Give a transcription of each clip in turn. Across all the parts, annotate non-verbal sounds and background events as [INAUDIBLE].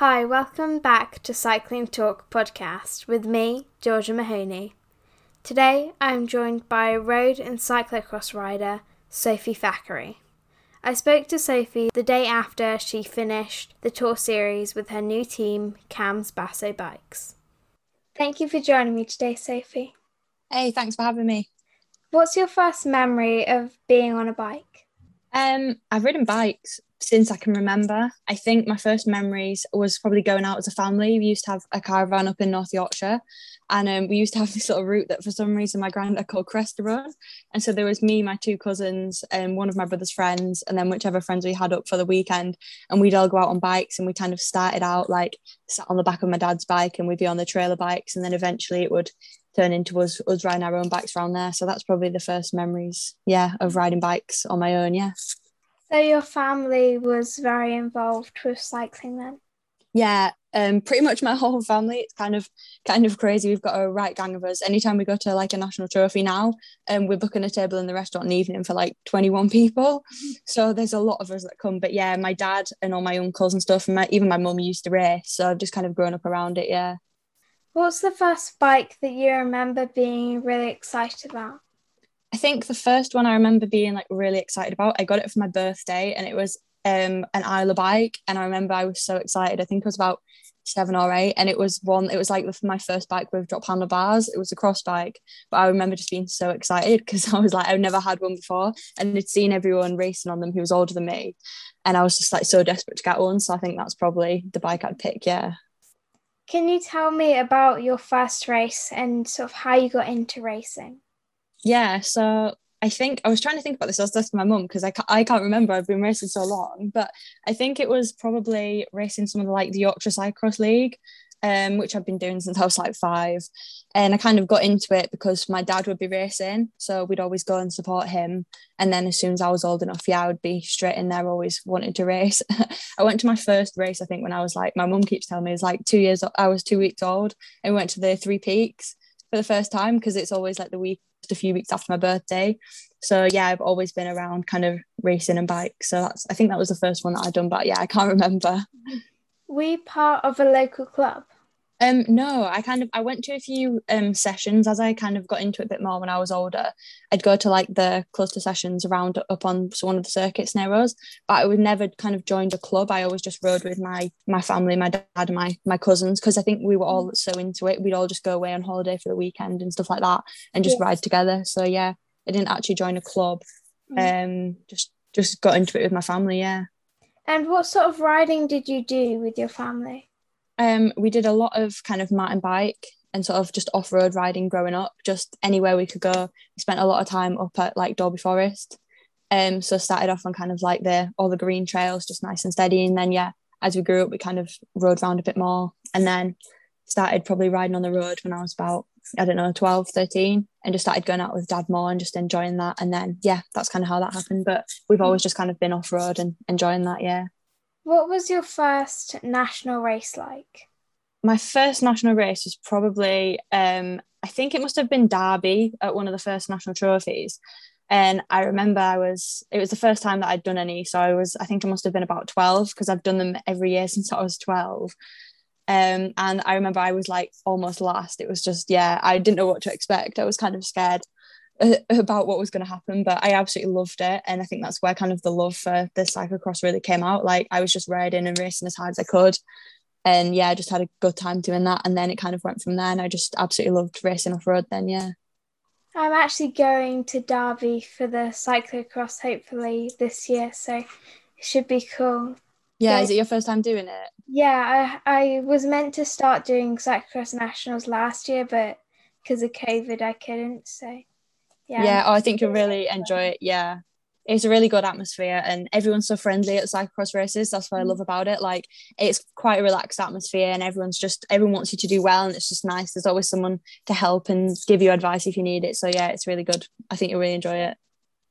Hi, welcome back to Cycling Talk podcast with me, Georgia Mahoney. Today I am joined by road and cyclocross rider Sophie Thackeray. I spoke to Sophie the day after she finished the tour series with her new team, CAMS Basso Bikes. Thank you for joining me today, Sophie. Hey, thanks for having me. What's your first memory of being on a bike? Um, I've ridden bikes since I can remember. I think my first memories was probably going out as a family. We used to have a caravan up in North Yorkshire, and um, we used to have this little route that for some reason my granddad called Cresta Road. And so there was me, my two cousins, and one of my brother's friends, and then whichever friends we had up for the weekend. And we'd all go out on bikes, and we kind of started out like sat on the back of my dad's bike, and we'd be on the trailer bikes, and then eventually it would turn into us us riding our own bikes around there. So that's probably the first memories, yeah, of riding bikes on my own. Yeah. So your family was very involved with cycling then? Yeah, um, pretty much my [LAUGHS] whole family. It's kind of kind of crazy. We've got a right gang of us. Anytime we go to like a national trophy now, um, we're booking a table in the restaurant in the evening for like 21 people. [LAUGHS] So there's a lot of us that come. But yeah, my dad and all my uncles and stuff, and my, even my mum used to race. So I've just kind of grown up around it. Yeah. What's the first bike that you remember being really excited about? I think the first one I remember being like really excited about, I got it for my birthday and it was um an Islabike. And I remember I was so excited. I think it was about seven or eight. And it was one, it was like my first bike with drop handlebars. It was a cross bike. But I remember just being so excited because [LAUGHS] I was like, I've never had one before. And I'd seen everyone racing on them who was older than me. And I was just like so desperate to get one. So I think that's probably the bike I'd pick. Yeah. Can you tell me about your first race and sort of how you got into racing? Yeah, so I think I was trying to think about this. I was asking my mum because I, I can't remember. I've been racing so long, but I think it was probably racing some of the like the Yorkshire Cyclocross League, um, which I've been doing since I was like five. And I kind of got into it because my dad would be racing, so we'd always go and support him. And then as soon as I was old enough, yeah, I would be straight in there, always wanted to race. [LAUGHS] I went to my first race, I think, when I was like, my mum keeps telling me it's like two years. I was two weeks old, and we went to the Three Peaks for the first time because it's always like the week just a few weeks after my birthday. So yeah, I've always been around kind of racing and bikes. So that's I think that was the first one that I'd done, but yeah, I can't [LAUGHS] remember. Were you part of a local club? Um, no, I kind of I went to a few um sessions as I kind of got into it a bit more when I was older. I'd go to like the cluster sessions around up on one of the circuits near us, but I would never kind of joined a club. I always just rode with my my family, my dad, and my my cousins, because I think we were all so into it. We'd all just go away on holiday for the weekend and stuff like that, and just ride together. So yeah, I didn't actually join a club. Mm. Um, just just got into it with my family. Yeah. And what sort of riding did you do with your family? Um, we did a lot of kind of mountain bike and sort of just off road riding growing up, just anywhere we could go. We spent a lot of time up at like Dalby Forest. Um, so started off on kind of like the all the green trails, just nice and steady. And then yeah, as we grew up, we kind of rode around a bit more. And then started probably riding on the road when I was about, I don't know, 12, 13, and just started going out with dad more and just enjoying that. And then yeah, that's kind of how that happened. But we've always just kind of been off road and enjoying that, yeah. What was your first national race like? My first national race was probably, um, I think it must have been Derby at one of the first national trophies. And I remember I was, it was the first time that I'd done any. So I was, I think I must have been about 12 because I've done them every year since I was 12. Um, and I remember I was like almost last. It was just, yeah, I didn't know what to expect. I was kind of scared about what was going to happen but i absolutely loved it and i think that's where kind of the love for the cyclocross really came out. Like i was just riding and racing as hard as i could and yeah i just had a good time doing that and then it kind of went from there and i just absolutely loved racing off road then yeah. I'm actually going to derby for the cyclocross hopefully this year so it should be cool. Yeah, yeah. is it your first time doing it? Yeah i i was meant to start doing cyclocross nationals last year but because of covid i couldn't so yeah, yeah oh, I think you'll really enjoy it. Yeah. It's a really good atmosphere and everyone's so friendly at cyclocross races. That's what I mm. love about it. Like it's quite a relaxed atmosphere and everyone's just everyone wants you to do well and it's just nice. There's always someone to help and give you advice if you need it. So yeah, it's really good. I think you'll really enjoy it.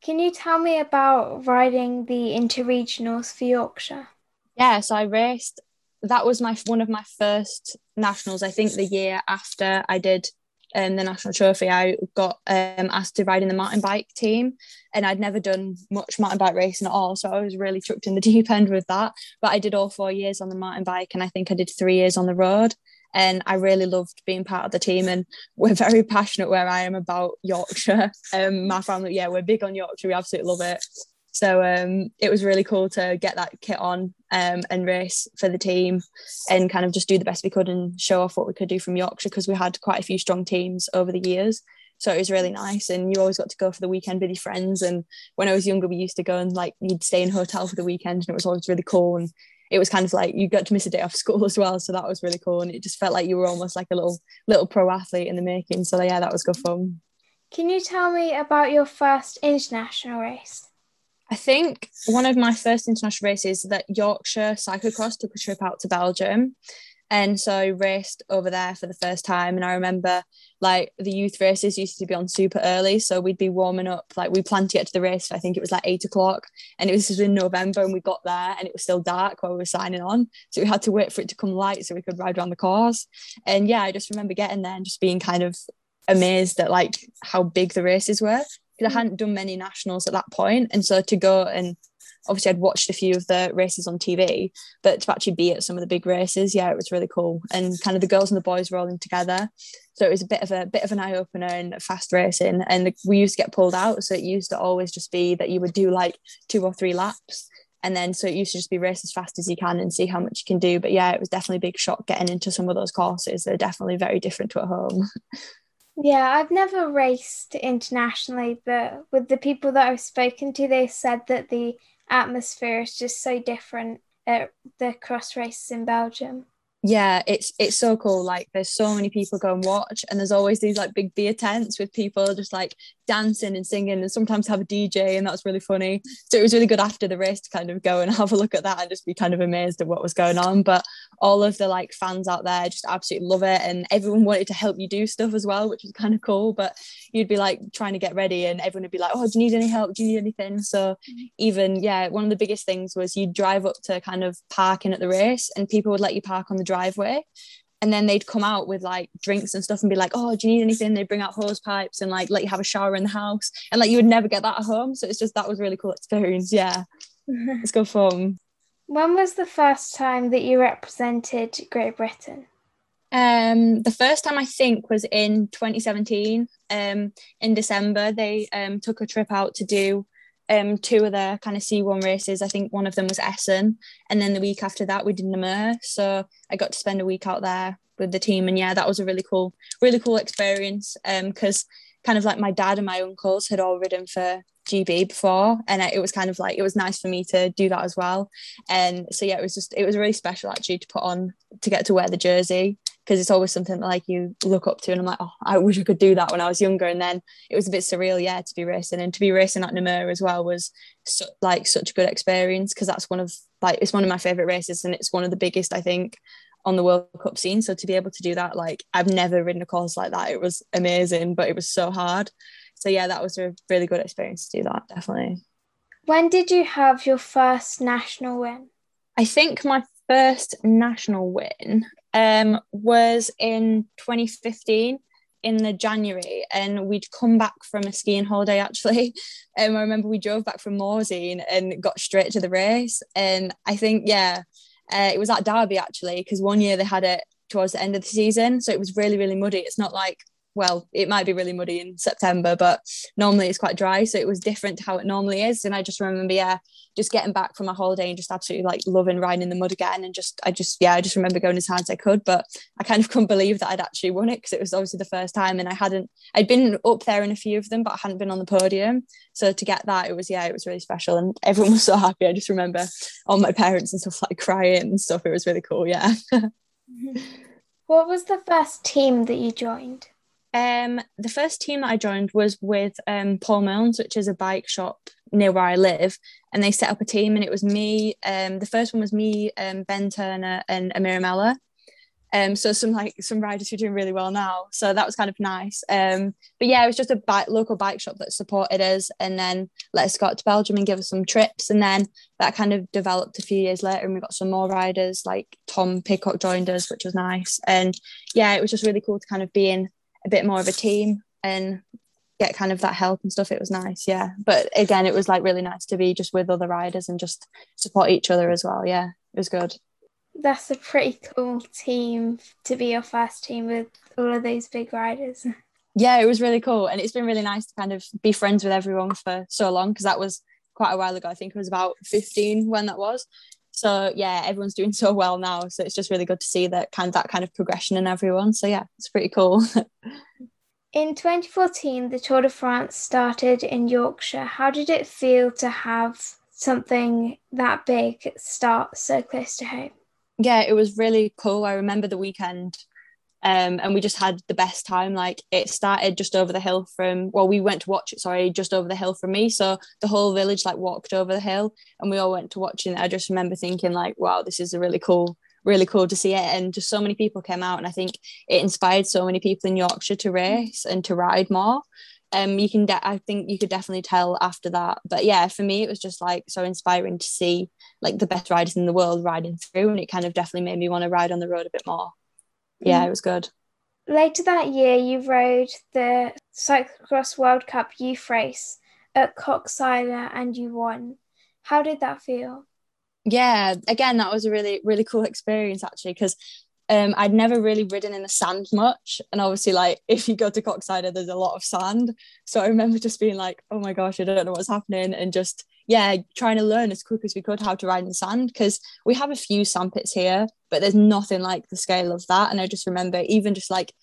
Can you tell me about riding the interregionals for Yorkshire? Yeah, so I raced that was my one of my first nationals, I think the year after I did um, the national trophy, I got um, asked to ride in the mountain bike team, and I'd never done much mountain bike racing at all, so I was really chucked in the [LAUGHS] deep end with that. But I did all four years on the mountain bike, and I think I did three years on the road. And I really loved being part of the team, and we're very [LAUGHS] passionate where I am about Yorkshire. Um, my family, yeah, we're big on Yorkshire. We absolutely love it. So um, it was really cool to get that kit on um, and race for the team and kind of just do the best we could and show off what we could do from Yorkshire because we had quite a few strong teams over the years. So it was really nice. And you always got to go for the weekend with your friends. And when I was younger, we used to go and like you'd stay in a hotel for the weekend and it was always really cool. And it was kind of like you got to miss a day off school [LAUGHS] as well. So that was really cool. And it just felt like you were almost like a little little pro athlete in the making. So yeah, that was good fun. Can you tell me about your first international race? I think one of my first international races that Yorkshire Cyclocross took a trip out to Belgium. And so I raced over there for the first time. And I remember like the youth races used to be on super early. So we'd be warming up, like we planned to get to the race, I think it was like eight o'clock. And it was in November and we got there and it was still dark while we were signing on. So we had to wait for it to come light so we could ride around the course. And yeah, I just remember getting there and just being kind of amazed at like how big the races were because I hmm. hadn't done many nationals at that point, and so to go and obviously I'd watched a few of the races on TV, but to actually be at some of the big races, yeah, it was really cool. And kind of the girls and the boys were all in together, so it was a bit of a bit of an eye opener and fast racing. And we used to get pulled out, so it used to always just be that you would do like two or three laps. And then so it used to just be race as fast as you can and see how much you can do. But yeah, it was definitely a big shock getting into some of those courses. They're definitely very different to at home. [LAUGHS] Yeah, I've never raced internationally, but with the people that I've spoken to, they said that the atmosphere is just so different at the cross races in Belgium. Yeah it's it's so cool. Like there's so many people go and watch and there's always these like big beer tents with people just like dancing and singing and sometimes have a dj and that's really funny. So it was really good after the race to kind of go and [LAUGHS] have a look at that and just be kind of amazed at what was going on. But all of the like fans out there just absolutely love it and everyone wanted to help you do stuff as well which was kind of cool but you'd be like trying to get ready and everyone would be like oh do you need any help? Do you need anything? So mm-hmm. even yeah one of the biggest things was you'd drive up to kind of parking at the race and people would let you park on the driveway and then they'd come out with like drinks and stuff and be like oh do you need anything? They'd bring out hose pipes and like let you have a shower in the house and like you would never get that at home so it's just that was really cool experience yeah. [LAUGHS] It's good fun when was the first time that you represented great britain um the first time i think was in 2017 um in december they um took a trip out to do um, two of kind of C1 races. I think one of them was Essen. And then the week after that, we did Namur. So I got to spend a week out there with the team. And yeah, that was a really cool, really cool experience. Because um, kind of like my dad and my uncles had all ridden for GB before. And it was kind of like, it was nice for me to do that as well. And so yeah, it was just, it was really special actually to put on, to get to wear the jersey because it's always something that like you look up to and I'm like oh I wish I could do that when I was younger and then it was a bit surreal yeah to be racing and to be racing at Namur as well was like such a good experience because that's one of like it's one of my favorite races and it's one of the biggest I think on the World Cup scene so to be able to do that like I've never ridden a course like that it was amazing but it was so hard so yeah that was a really good experience to do that definitely when did you have your first national win I think my first national win um, was in 2015 in the January, and we'd come back from a skiing holiday actually. [LAUGHS] Um, I remember we drove back from Morzine and got straight to the race. And I think, yeah, uh, it was at Derby actually, because one year they had it towards the end of the season. So it was really, really muddy. It's not like well, it might be really muddy in September, but normally it's quite dry. So it was different to how it normally is. And I just remember, yeah, just getting back from my holiday and just absolutely like loving riding in the mud again. And just, I just, yeah, I just remember going as hard as I could. But I kind of couldn't believe that I'd actually won it because it was obviously the first time. And I hadn't, I'd been up there in a few of them, but I hadn't been on the podium. So to get that, it was, yeah, it was really special. And everyone was so happy. I just remember all my parents and stuff like crying and stuff. It was really cool. Yeah. [LAUGHS] what was the first team that you joined? Um, the first team that I joined was with um, Paul Milnes, which is a bike shop near where I live, and they set up a team, and it was me. Um, the first one was me, um, Ben Turner, and Amira Mellor. Um, so some like some riders who are doing really well now. So that was kind of nice. Um, but yeah, it was just a bike, local bike shop that supported us, and then let us go out to Belgium and give us some trips, and then that kind of developed a few years later, and we got some more riders like Tom Pidcock joined us, which was nice, and yeah, it was just really cool to kind of be in a bit more of a team and get kind of that help and stuff. It was nice, yeah. But again, it was like really nice to be just with other riders and just support each other as well. Yeah, it was good. That's a pretty cool team to be your first team with all of those big riders. [LAUGHS] Yeah, it was really cool. And it's been really nice to kind of be friends with everyone for so long because that was quite a while ago. I think it was about 15 when that was. So yeah, everyone's doing [LAUGHS] so well now. So it's just really good to see that kind of that kind of progression in everyone. So yeah, it's pretty cool. [LAUGHS] in 2014, the Tour de France started in Yorkshire. How did it feel to have something that big start so close to home? Yeah, it was really cool. I remember the weekend um, and we just had the best time. Like it started just over the hill from well, we went to watch it. Sorry, just over the hill from me. So the whole village like walked over the hill, and we all went to watching it. I just remember thinking like, wow, this is a really cool, really cool to see it, and just so many people came out, and I think it inspired so many people in Yorkshire to race and to ride more. Um, you can, de- I think you could definitely tell after that. But yeah, for me, it was just like so inspiring to see like the best riders in the world riding through, and it kind of definitely made me want to ride on the road a bit more yeah, mm. it was good. Later that year, you rode the Cyclocross World Cup youth race at Koksijde and you won. How did that feel? Yeah, again, that was a really, really cool experience actually because um, I'd never really ridden in the sand much. And obviously, like, if you go to Koksijde, there's a lot of sand. So I remember just being like, oh my gosh, I don't know what's happening. And just, yeah, trying to learn as quick as we could how to ride in the sand because we have a few sand pits here, but there's nothing like the scale of that. And I just remember even just like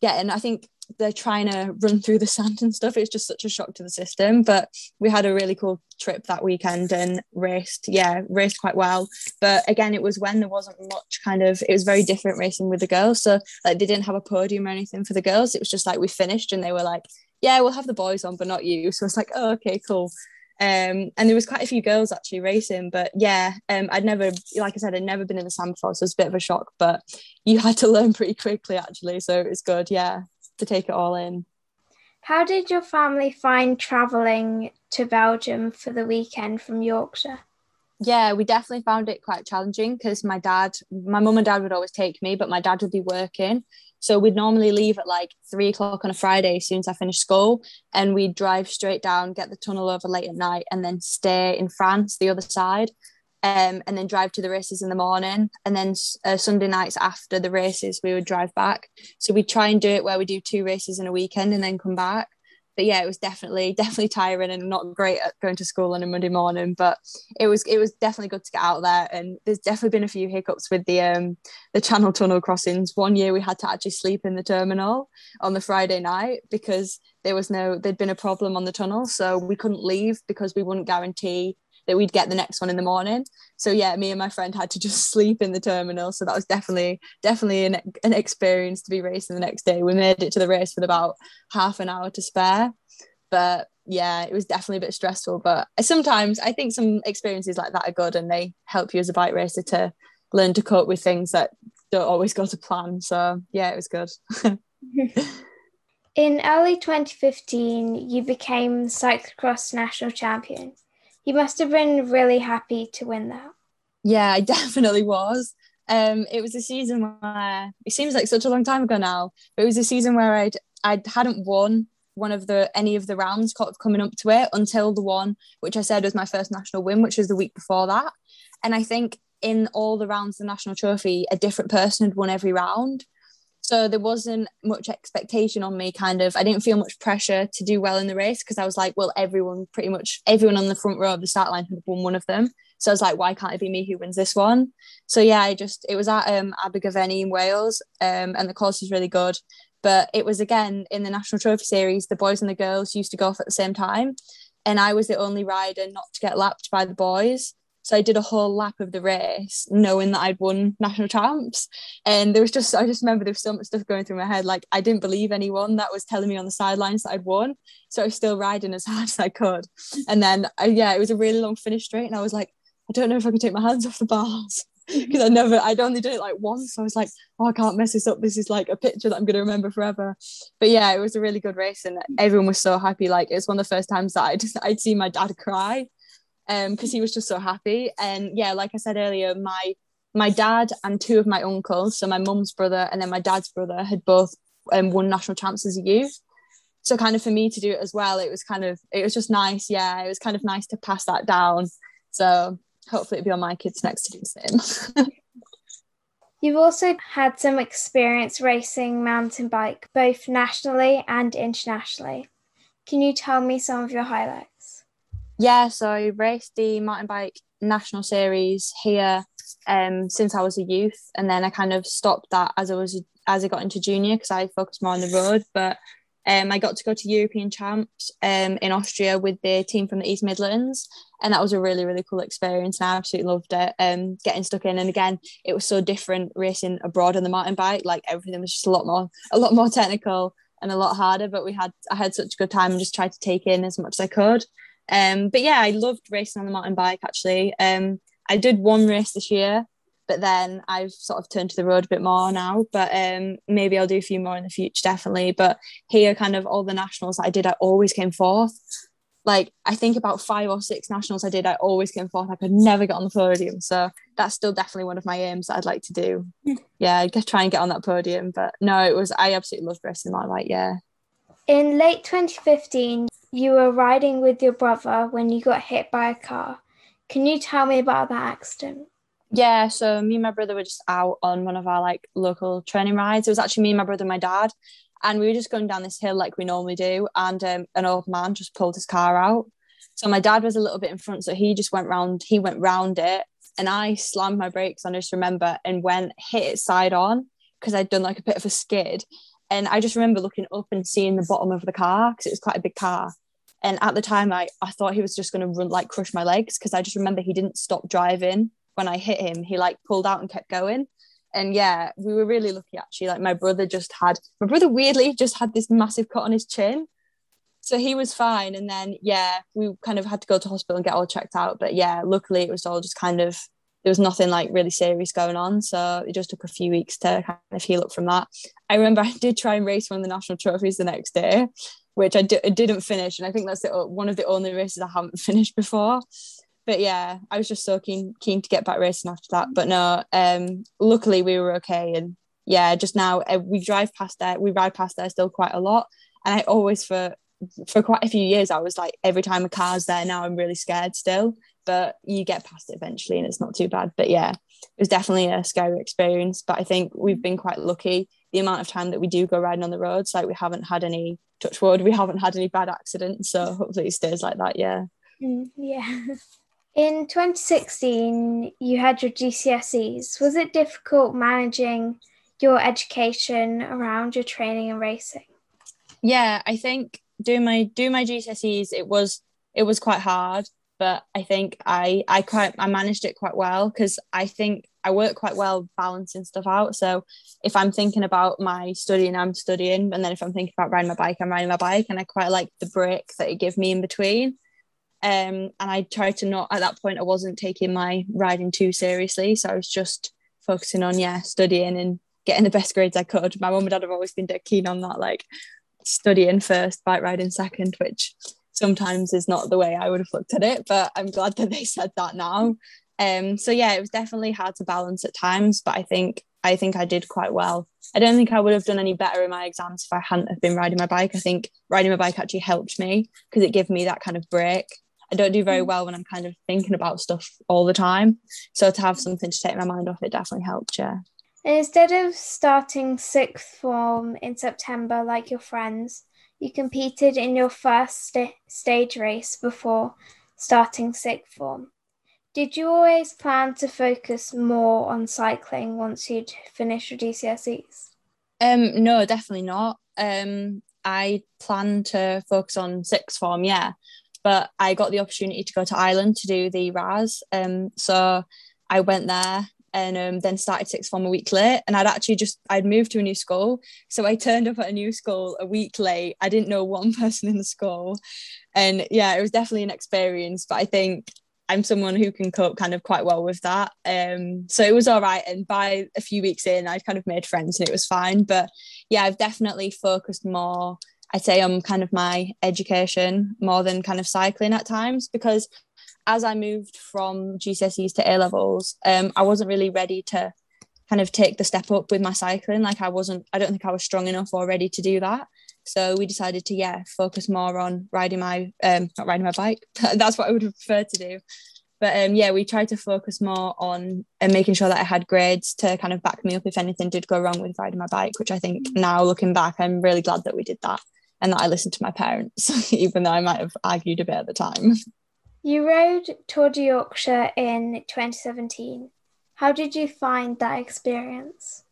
getting, I think they're trying to run through the [LAUGHS] sand and stuff. It's just such a shock to the system. But we had a really cool trip that weekend and raced, yeah, raced quite well. But again, it was when there wasn't much kind of, it was very different racing with the girls. So like they didn't have a podium or anything for the girls. It was just like we finished and they were like, yeah, we'll have the boys on, but not you. [LAUGHS] So it's like, oh, okay, cool. Um, and there was quite a few girls actually racing, but yeah, um, I'd never, like I said, I'd never been in the sand before, so it was a bit of a shock. But you had to [LAUGHS] learn pretty quickly actually, so it was good, yeah, to take it all in. How did your family find travelling to Belgium for the weekend from Yorkshire? Yeah, we definitely found it quite challenging because my dad, my mum and dad would always take me, but my dad would be working. So we'd normally leave at like three o'clock on a Friday as soon as I finished school, and we'd drive straight down, get the tunnel over late at night, and then stay in France, the other side, um, and then drive to the races in the morning. And then uh, Sunday nights after the races, we would drive back. So we'd try and do it where we do two races in a weekend and then come back but yeah, it was definitely definitely tiring and not great at going to school on a Monday morning. But it was it was definitely good to get out there. And there's definitely been a few hiccups with the um the Channel Tunnel crossings. One year we had to actually sleep in the terminal on the Friday night because there was no there'd been a problem on the tunnel, so we couldn't leave because we wouldn't guarantee that we'd get the next one in the morning. So yeah, me and my friend had to just [LAUGHS] sleep in the terminal. So that was definitely definitely an, an experience to be racing the next day. We made it to the race with about half an hour to spare. But yeah, it was definitely a bit stressful. But sometimes I think some experiences like that are good and they help you as a bike racer to learn to cope with things that don't always go to plan. So yeah, it was good. [LAUGHS] In early 2015, you became cyclocross national champion. You must have been really happy to win that. Yeah, I [LAUGHS] definitely was. Um, it was a season where it seems like such a long time ago now, but it was a season where I'd I hadn't won one of the any of the rounds coming up to it until the one which I said was my first national win, which was the week before that. And I think in all the rounds of the national trophy, a different person had won every round. So there wasn't much expectation on me, kind of. I didn't feel much pressure to do well in the race because I was like, well, everyone, pretty much everyone on the front row of the start line had won one of them. So I was like, why can't it be me who wins this one? So yeah, I just, it was at um, Abergavenny in Wales um, and the course was really good. But it was again in the National Trophy Series, the boys and the girls used to go off at the same time. And I was the only rider not to get lapped by the boys. So I did a whole lap of the race knowing that I'd won national champs. And there was just, I just remember there was so much stuff going through my head. Like I didn't believe anyone that was telling me on the sidelines that I'd won. So I was still riding as [LAUGHS] hard as I could. And then, I, yeah, it was a really long finish straight. And I was like, I don't know if I can take my hands off the bars [LAUGHS] because I never, I'd only done it like once. So I was like, oh, I can't mess this up. This is like a picture that I'm going to remember forever. But yeah, it was a really good race and everyone was so happy. Like it's one of the first times that I'd, [LAUGHS] I'd seen my dad cry because um, he was just so happy. And yeah, like I said earlier, my my dad and two of my uncles, so my mum's brother and then my dad's brother, had both um, won national champs as a youth. So kind of for me to do it as well, it was kind of it was just nice. Yeah, it was kind of nice to pass that down. So hopefully it'll be on my kids next to do the same. [LAUGHS] You've also had some experience racing mountain bike, both nationally and internationally. Can you tell me some of your highlights? Yeah, so I raced the mountain bike national series here um, since I was a youth, and then I kind of stopped that as I was as I got into junior because I focused more on the road. But um, I got to go to European champs um, in Austria with the team from the East Midlands, and that was a really really cool experience. And I absolutely loved it. Um, getting stuck in, and again, it was so different racing abroad on the mountain bike. Like everything was just a lot more a lot more technical and a lot harder. But we had I had such a good time and just tried to take in as much as I could. Um, but yeah, I loved racing on the mountain bike actually. Um, I did one race this year, but then I've sort of turned to the road a bit more now. But um, maybe I'll do a few more in the future, definitely. But here, kind of all the nationals that I did, I always came fourth. Like I think about five or six nationals I did, I always came fourth. I could never get on the podium, so that's still definitely one of my aims that I'd like to do. Hmm. yeah, I try and get on that podium. But no, it was I absolutely loved racing my like yeah. In late 2015, you were riding with your brother when you got hit by a car. Can you tell me about that accident? Yeah, so me and my brother were just out on one of our like local training rides. It was actually me, and my brother, and my dad, and we were just going down this hill like we normally do. And um, an old man just pulled his car out. So my dad was a little bit in front, so he just went round. He went round it, and I slammed my brakes. I just remember and went hit it side on because I'd done like a bit of a skid. And I just remember looking up and seeing the bottom of the car because it was quite a big car. And at the time, I, I thought he was just going to run like crush my legs because I just remember he didn't stop driving when I hit him. He like pulled out and kept going. And yeah, we were really lucky actually. Like my brother just had my brother weirdly just had this massive cut on his chin. So he was fine. And then yeah, we kind of had to go to hospital and get all checked out. But yeah, luckily it was all just kind of there was nothing like really serious going on. So it just took a few weeks to kind of heal up from that. I remember [LAUGHS] I did try and race one of the national trophies the next day which I d- didn't finish. And I think that's the, one of the only races I haven't [LAUGHS] finished before. But yeah, I was just so keen keen to get back racing after that. But no, um, luckily we were okay. And yeah, just now uh, we drive past there, we ride past there still quite a lot. And I always for for quite a few years I was like every time a car's there now I'm really scared still. But you get past it eventually and it's not too bad. But yeah, it was definitely a scary experience. But I think we've been quite lucky the amount of time that we do go riding on the roads. Like we haven't had any touch wood, we haven't had any bad accidents. So hopefully it stays like that. Yeah. Mm, yeah. In 2016, you had your GCSEs. Was it difficult managing your education around your training and racing? Yeah, I think doing my do my GCSEs, it was it was quite hard, but I think I I quite I managed it quite well because I think I work quite well balancing stuff out. So if I'm thinking about my studying, I'm studying, and then if I'm thinking about riding my bike, I'm riding my bike, and I quite like the break that it gives me in between. Um, and I tried to not at that point I wasn't taking my riding too seriously, so I was just focusing on yeah studying and getting the best grades I could. My mum and dad have always been keen on that, like studying first, bike riding second, which sometimes is not the way I would have looked at it. But I'm glad that they said that now. Um, so yeah, it was definitely hard to balance at times, but I think I think I did quite well. I don't think I would have done any better in my exams if I hadn't have been riding my bike. I think riding my bike actually helped me because it gave me that kind of break. I don't do very mm. well when I'm kind of thinking about stuff all the time. So to have something to take my mind off it definitely helped, yeah. instead of starting sixth form in September like your friends, you competed in your first st- stage race before starting sixth form. Did you always plan to focus more on cycling once you'd finished your GCSEs? Um, no, definitely not. Um, I planned to focus on sixth form, yeah, but I got the opportunity to go to Ireland to do the RAS. Um, so I went there and um, then started sixth form a week late. And I'd actually just I'd moved to a new school, so I [LAUGHS] turned up at a new school a week late. I didn't know one [LAUGHS] person in the school, and yeah, it was definitely an experience. But I think I'm someone who can cope kind of quite well with that. Um, so it was all right. And by a few weeks in, I'd kind of made friends and it was fine. But yeah, I've definitely focused more, I'd say, on kind of my education more than kind of cycling at times because as I moved from GCSEs to A levels, um, I wasn't really ready to kind of take the step up with my cycling. Like I wasn't, I don't think I was strong enough already to do that. So we decided to yeah focus more on riding my um not riding my bike. [LAUGHS] That's what I would prefer to do. But um, yeah, we tried to focus more on and uh, making sure that I had grades to kind of back me up if anything did go wrong with riding my bike. Which I think now looking back, I'm really glad that we did that and that I listened to my parents, [LAUGHS] even though I might have argued a bit at the time. [LAUGHS] You rode Tour de Yorkshire in 2017. How did you find that experience?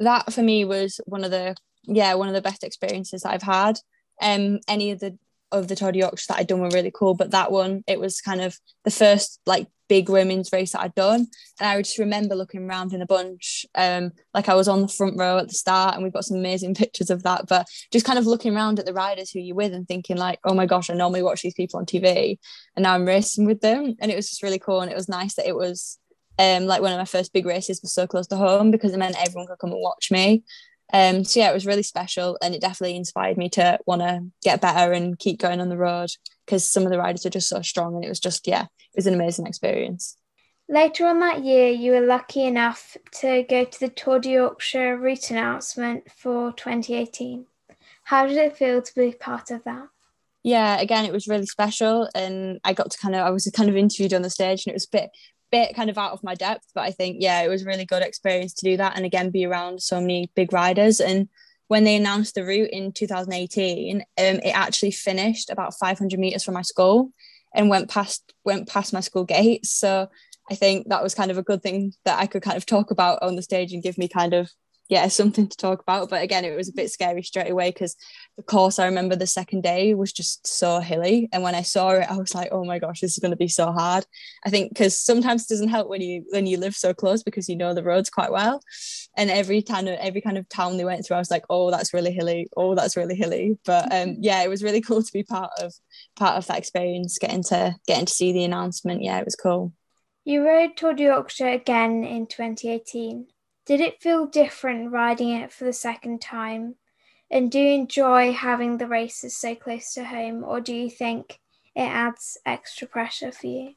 That for me was one of the yeah one of the best experiences that I've had. Um, any of the of the Tour de Yorkshire that I'd done were really cool, but that one it was kind of the first like big women's race that I'd done, and I just remember looking around in a bunch, um, like I was on the front row at the start, and we've got some amazing [LAUGHS] pictures of that. But just kind of looking around at the riders who you're with and thinking like, oh my gosh, I normally watch these people on TV, and now I'm racing with them, and it was just really cool, and it was nice that it was um, like one of my first big races was so close to home because it meant everyone could come and watch me. Um, so yeah, it was really special, and it definitely inspired me to want to get better and keep going on the road because some of the riders are just so strong, and it was just yeah, it was an amazing experience. Later on that year, you were lucky enough to go to the Tour de Yorkshire route announcement for 2018. How did it feel to be part of that? Yeah, again, it was really special, and I got to kind of I was kind of interviewed on the stage, and it was a bit bit kind of out of my depth, but I think yeah, it was really good experience to do that and again be around so many big riders. And when they announced the route in 2018, um, it actually finished about 500 meters from my school and went past went past my school gates. So I think that was kind of a good thing that I could kind of talk about on the stage and give me kind of yeah something to talk about. But again it was a bit scary straight away because the course i remember the second day was just so hilly. And when i saw it i was like oh my gosh this is going to be so hard. I think because sometimes it doesn't help when you when you live so close because you know the roads quite well. And every kind of every kind of town they went through i was like oh that's really hilly. Oh that's really hilly. But um yeah it was really [LAUGHS] cool to be part of part of that experience getting to getting to see the announcement. Yeah it was cool. You rode Tour de Yorkshire again in 2018. Did it feel different riding it for the second time? And do you enjoy having the races so close to home, or do you think it adds extra pressure for you?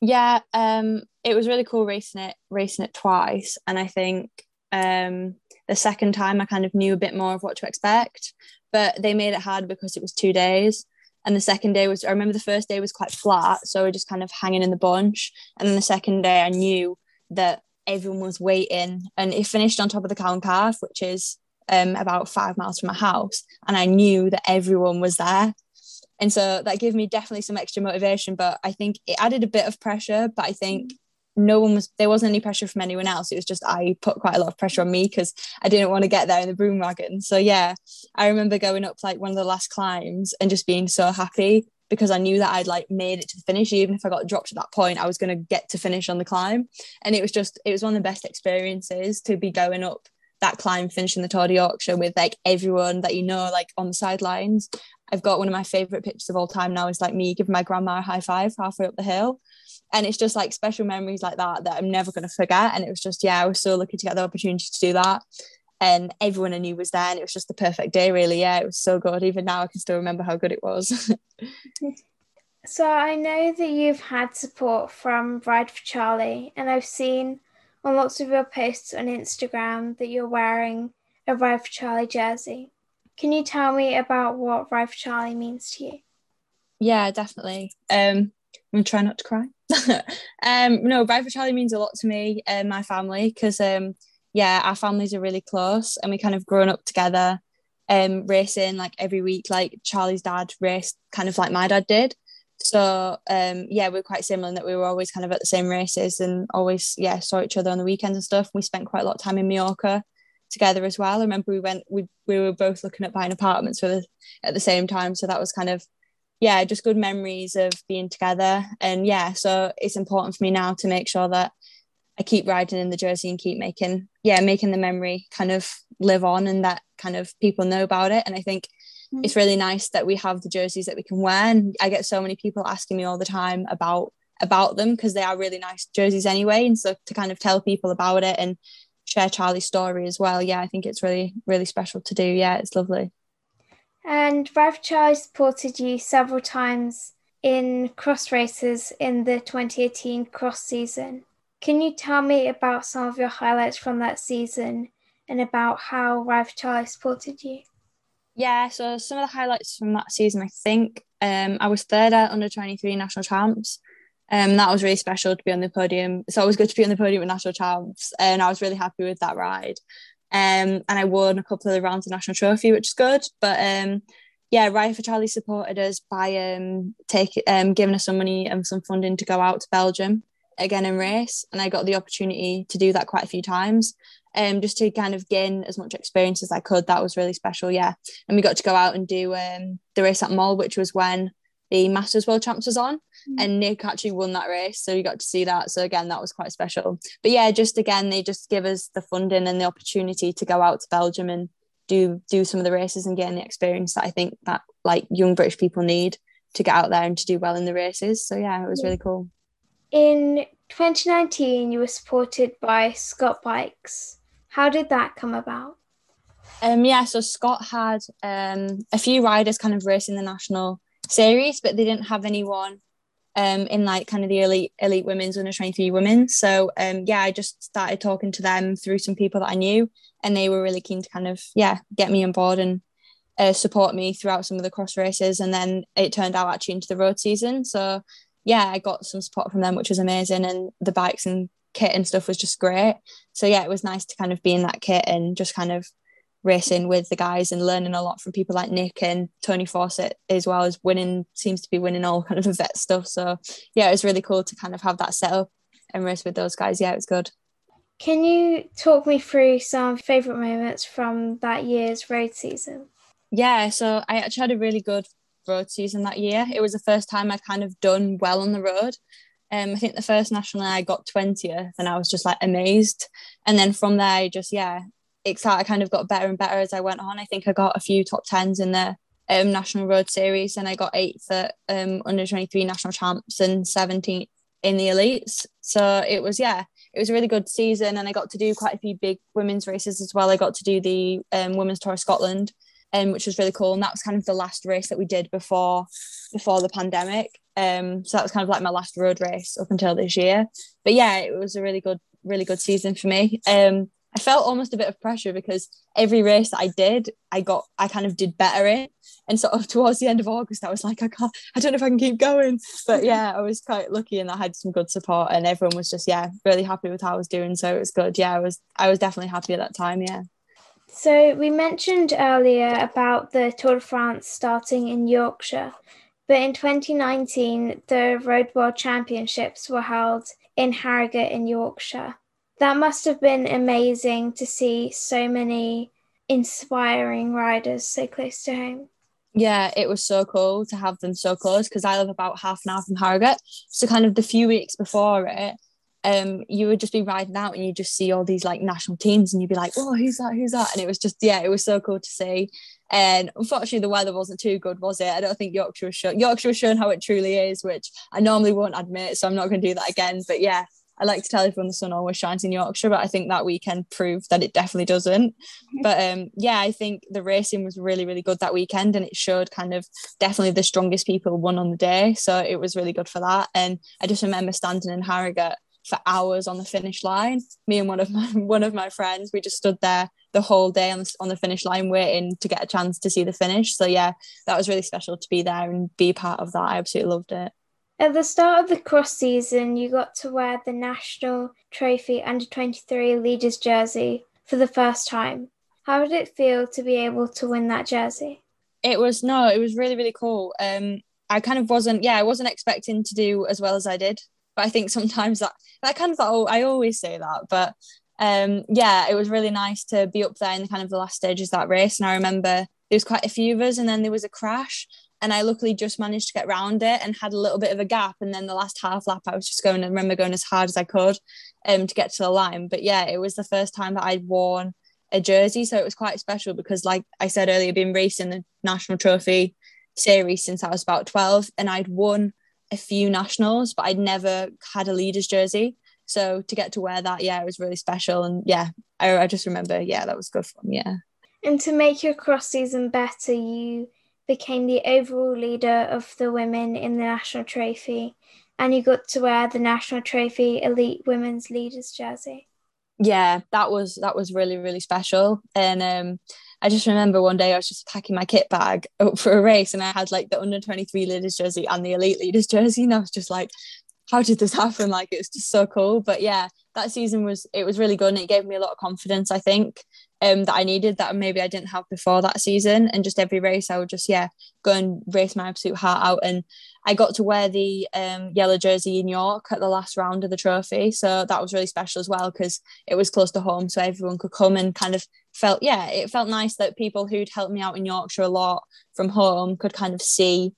Yeah, um, it was really cool racing it, racing it twice, and I think um, the second time I kind of knew a bit more of what to expect, but they made it hard because it was two days. And the second day was, I remember the first day was quite flat, so we are just kind of hanging in the bunch. And then the second day, I knew that everyone was waiting and it finished on top of the Cow and Calf, which is um, about five miles from my house. And I knew that everyone was there. And so that gave me definitely some extra motivation, but I think it added a bit of pressure. But I think no one was, there wasn't any pressure from anyone else. It was just I put quite a lot of pressure on me because I didn't want to get there in the broom wagon. So yeah, I remember going up like one of the last climbs and just being so happy because I knew that I'd like made it to the finish. Even if I got dropped at that point, I was going to get to finish on the climb. And it was just, it was one of the best experiences to be going up that climb, finishing the Tour de Yorkshire with like everyone that you know, like on the sidelines. I've got one of my favorite pictures of all time now is like me giving my grandma a high five halfway up the hill. And it's just like special memories like that that I'm never going to forget. And it was just, yeah, I was so lucky to get the opportunity to do that and everyone I knew was there and it was just the perfect day really. Yeah it was so good. Even now I can still remember how good it was. [LAUGHS] So I know that you've had support from Ride for Charlie and I've seen on lots of your posts on Instagram that you're wearing a Ride for Charlie jersey. Can you tell me about what Ride for Charlie means to you? Yeah definitely. Um I'm gonna try not to cry. [LAUGHS] Um no Ride for Charlie means a lot to me and my family because um yeah, our families are really close and we kind of grown up together, um, racing like every week. Like Charlie's dad raced kind of like my dad did. So um, yeah, we're quite similar in that we were always kind of at the same races and always yeah saw each other on the weekends and stuff. We spent quite a lot of time in Mallorca together as well. I remember we went we we were both looking at buying apartments for the, at the same time, so that was kind of yeah just good memories of being together. And yeah, so it's important for me now to make sure that I keep riding in the jersey and keep making, yeah, making the memory kind of live on and that kind of people know about it. And I think mm-hmm. it's really nice that we have the jerseys that we can wear. And I get so many people asking me all the time about about them because they are really nice jerseys anyway. And so to kind of tell people about it and share Charlie's story as well, yeah, I think it's really, really special to do. Yeah, it's lovely. And Rev Charlie supported you several times in cross races in the 2018 cross season. Can you tell me about some of your highlights from that season and about how for Charlie supported you? Yeah, so some of the highlights from that season, I think um, I was third at under 23 national champs. Um, that was really special to be on the podium. It's always good to be on the podium at national champs, and I was really happy with that ride. Um, and I won a couple of the rounds of national trophy, which is good. But um, yeah, Ride for Charlie supported us by um, take, um, giving us some money and some funding to go out to Belgium again in race. And I got the opportunity to do that quite a few times. Um, just to kind of gain as much experience as I could. That was really special, yeah. And we got to go out and do um, the race at Mol, which was when the Masters World Champs was on, mm-hmm. and Nick actually won that race, so you got to see that. So again, that was quite special. But yeah, just again, they just give us the funding and the opportunity to go out to Belgium and do do some of the races and gain the experience that I think that like young British people need to get out there and to do well in the races. So yeah, it was really cool. In 2019, you were supported by Scott Bikes. How did that come about? Um, yeah, so Scott had um, a few riders kind of racing the national series, but they didn't have anyone um, in like kind of the elite elite women's under 23 women. So um, yeah, I just started talking to them through some people that I knew, and they were really keen to kind of yeah get me on board and uh, support me throughout some of the cross races. And then it turned out actually into the road season. So yeah, I got some support from them, which was amazing, and the bikes and kit and stuff was just great. So yeah, it was nice to kind of be in that kit and just kind of racing with the guys and learning a lot from people like Nick and Tony Fawcett as well as winning seems to be winning all [LAUGHS] kind of the vet stuff. So yeah, it was really cool to kind of have that set up and race with those guys. Yeah, it was good. Can you talk me through some favourite moments from that year's road season? Yeah, so I actually had a really good road season that year. It was the first time I'd kind of done well on the road. Um, I think the first national I got 20th and I was just like amazed. And then from there, I just, yeah, it I kind of got better and better as I went on. I think I got a few top tens in the um, national road series and I got eighth at um, under 23 national champs and 17th in the elites. So it was, yeah, it was a really good season and I got to do quite a few big women's races as well. I got to do the um, Women's Tour of Scotland, um, which was really cool. And that was kind of the last race that we did before before the pandemic. Um, so that was kind of like my last road race up until this year. But yeah, it was a really good, really good season for me. Um, I felt almost a bit of pressure because every race that I did, I got, I kind of did better in. And sort of [LAUGHS] towards the end of August, I was like, I can't, I don't know if I can keep going. But [LAUGHS] yeah, I was quite lucky and I had some good support and everyone was just, yeah, really happy with how I was doing. So it was good. Yeah, I was, I was definitely happy at that time. Yeah. So we mentioned earlier about the Tour de France starting in Yorkshire. But in 2019, the Road World Championships were held in Harrogate in Yorkshire that must have been amazing to see so many inspiring riders so close to home. Yeah, it was so cool to have them so close because I live about half an hour from Harrogate. So kind of the few weeks before it, um, you would just be riding out and you just see all these like national teams and you'd be like, oh, who's that? Who's that? And it was just, yeah, it was so cool to see. And unfortunately, the weather wasn't too good, was it? I don't think Yorkshire was showing Yorkshire was showing how it truly is, which I normally won't admit, so I'm not going to do that again. But yeah, I like to tell everyone the sun always shines in Yorkshire, but I think that weekend proved that it definitely doesn't. But um, yeah, I think the racing was really, really good that weekend, and it showed kind of definitely the strongest people won on the day. So it was really good for that. And I just remember standing in Harrogate for hours on the finish line. Me and one of [LAUGHS] my one of my friends, we just stood there the whole day on the, on the finish line waiting to get a chance to see the finish. So yeah, that was really special to be there and be part of that. I absolutely loved it. At the start of the cross season, you got to wear the National Trophy Under 23 Leaders jersey for the first time. How did it feel to be able to win that jersey? It was no, it was really really cool. Um, I kind of wasn't, yeah, I wasn't expecting to do as well as I did, but I think sometimes that that kind of oh, I always say that, but um, yeah, it was really nice to be up there in the kind of the last stages of that race. And I remember there was quite a few of us, and then there was a crash, and I luckily just managed to get round it and had a little bit of a gap. And then the last half lap, I was just going. I remember going as hard as I could um, to get to the line. But yeah, it was the first time that I'd worn a jersey, so it was quite special because, like I said earlier, been racing the national trophy series since I was about twelve, and I'd won a few nationals, but I'd never had a leader's jersey. So to get to wear that, yeah, it was really special. And yeah, I, I just remember, yeah, that was good fun. Yeah. And to make your cross season better, you became the overall leader of the women in the national trophy and you got to wear the national trophy elite women's leaders jersey. Yeah, that was that was really really special, and um, I just remember one day I was just packing my kit bag up for a race, and I had like the under twenty three leaders jersey and the elite leaders jersey, and I was just like, how did this happen? Like it's just so cool. But yeah, that season was it was really good and it gave me a lot of confidence, I think, um, that I needed that maybe I didn't have before that season. And just every race I would just, yeah, go and race my absolute heart out. And I got to wear the um, yellow jersey in York at the last round of the trophy. So that was really special as well because it was close to home. So everyone could come and kind of felt, yeah, it felt nice that people who'd helped me out in Yorkshire a lot from home could kind of see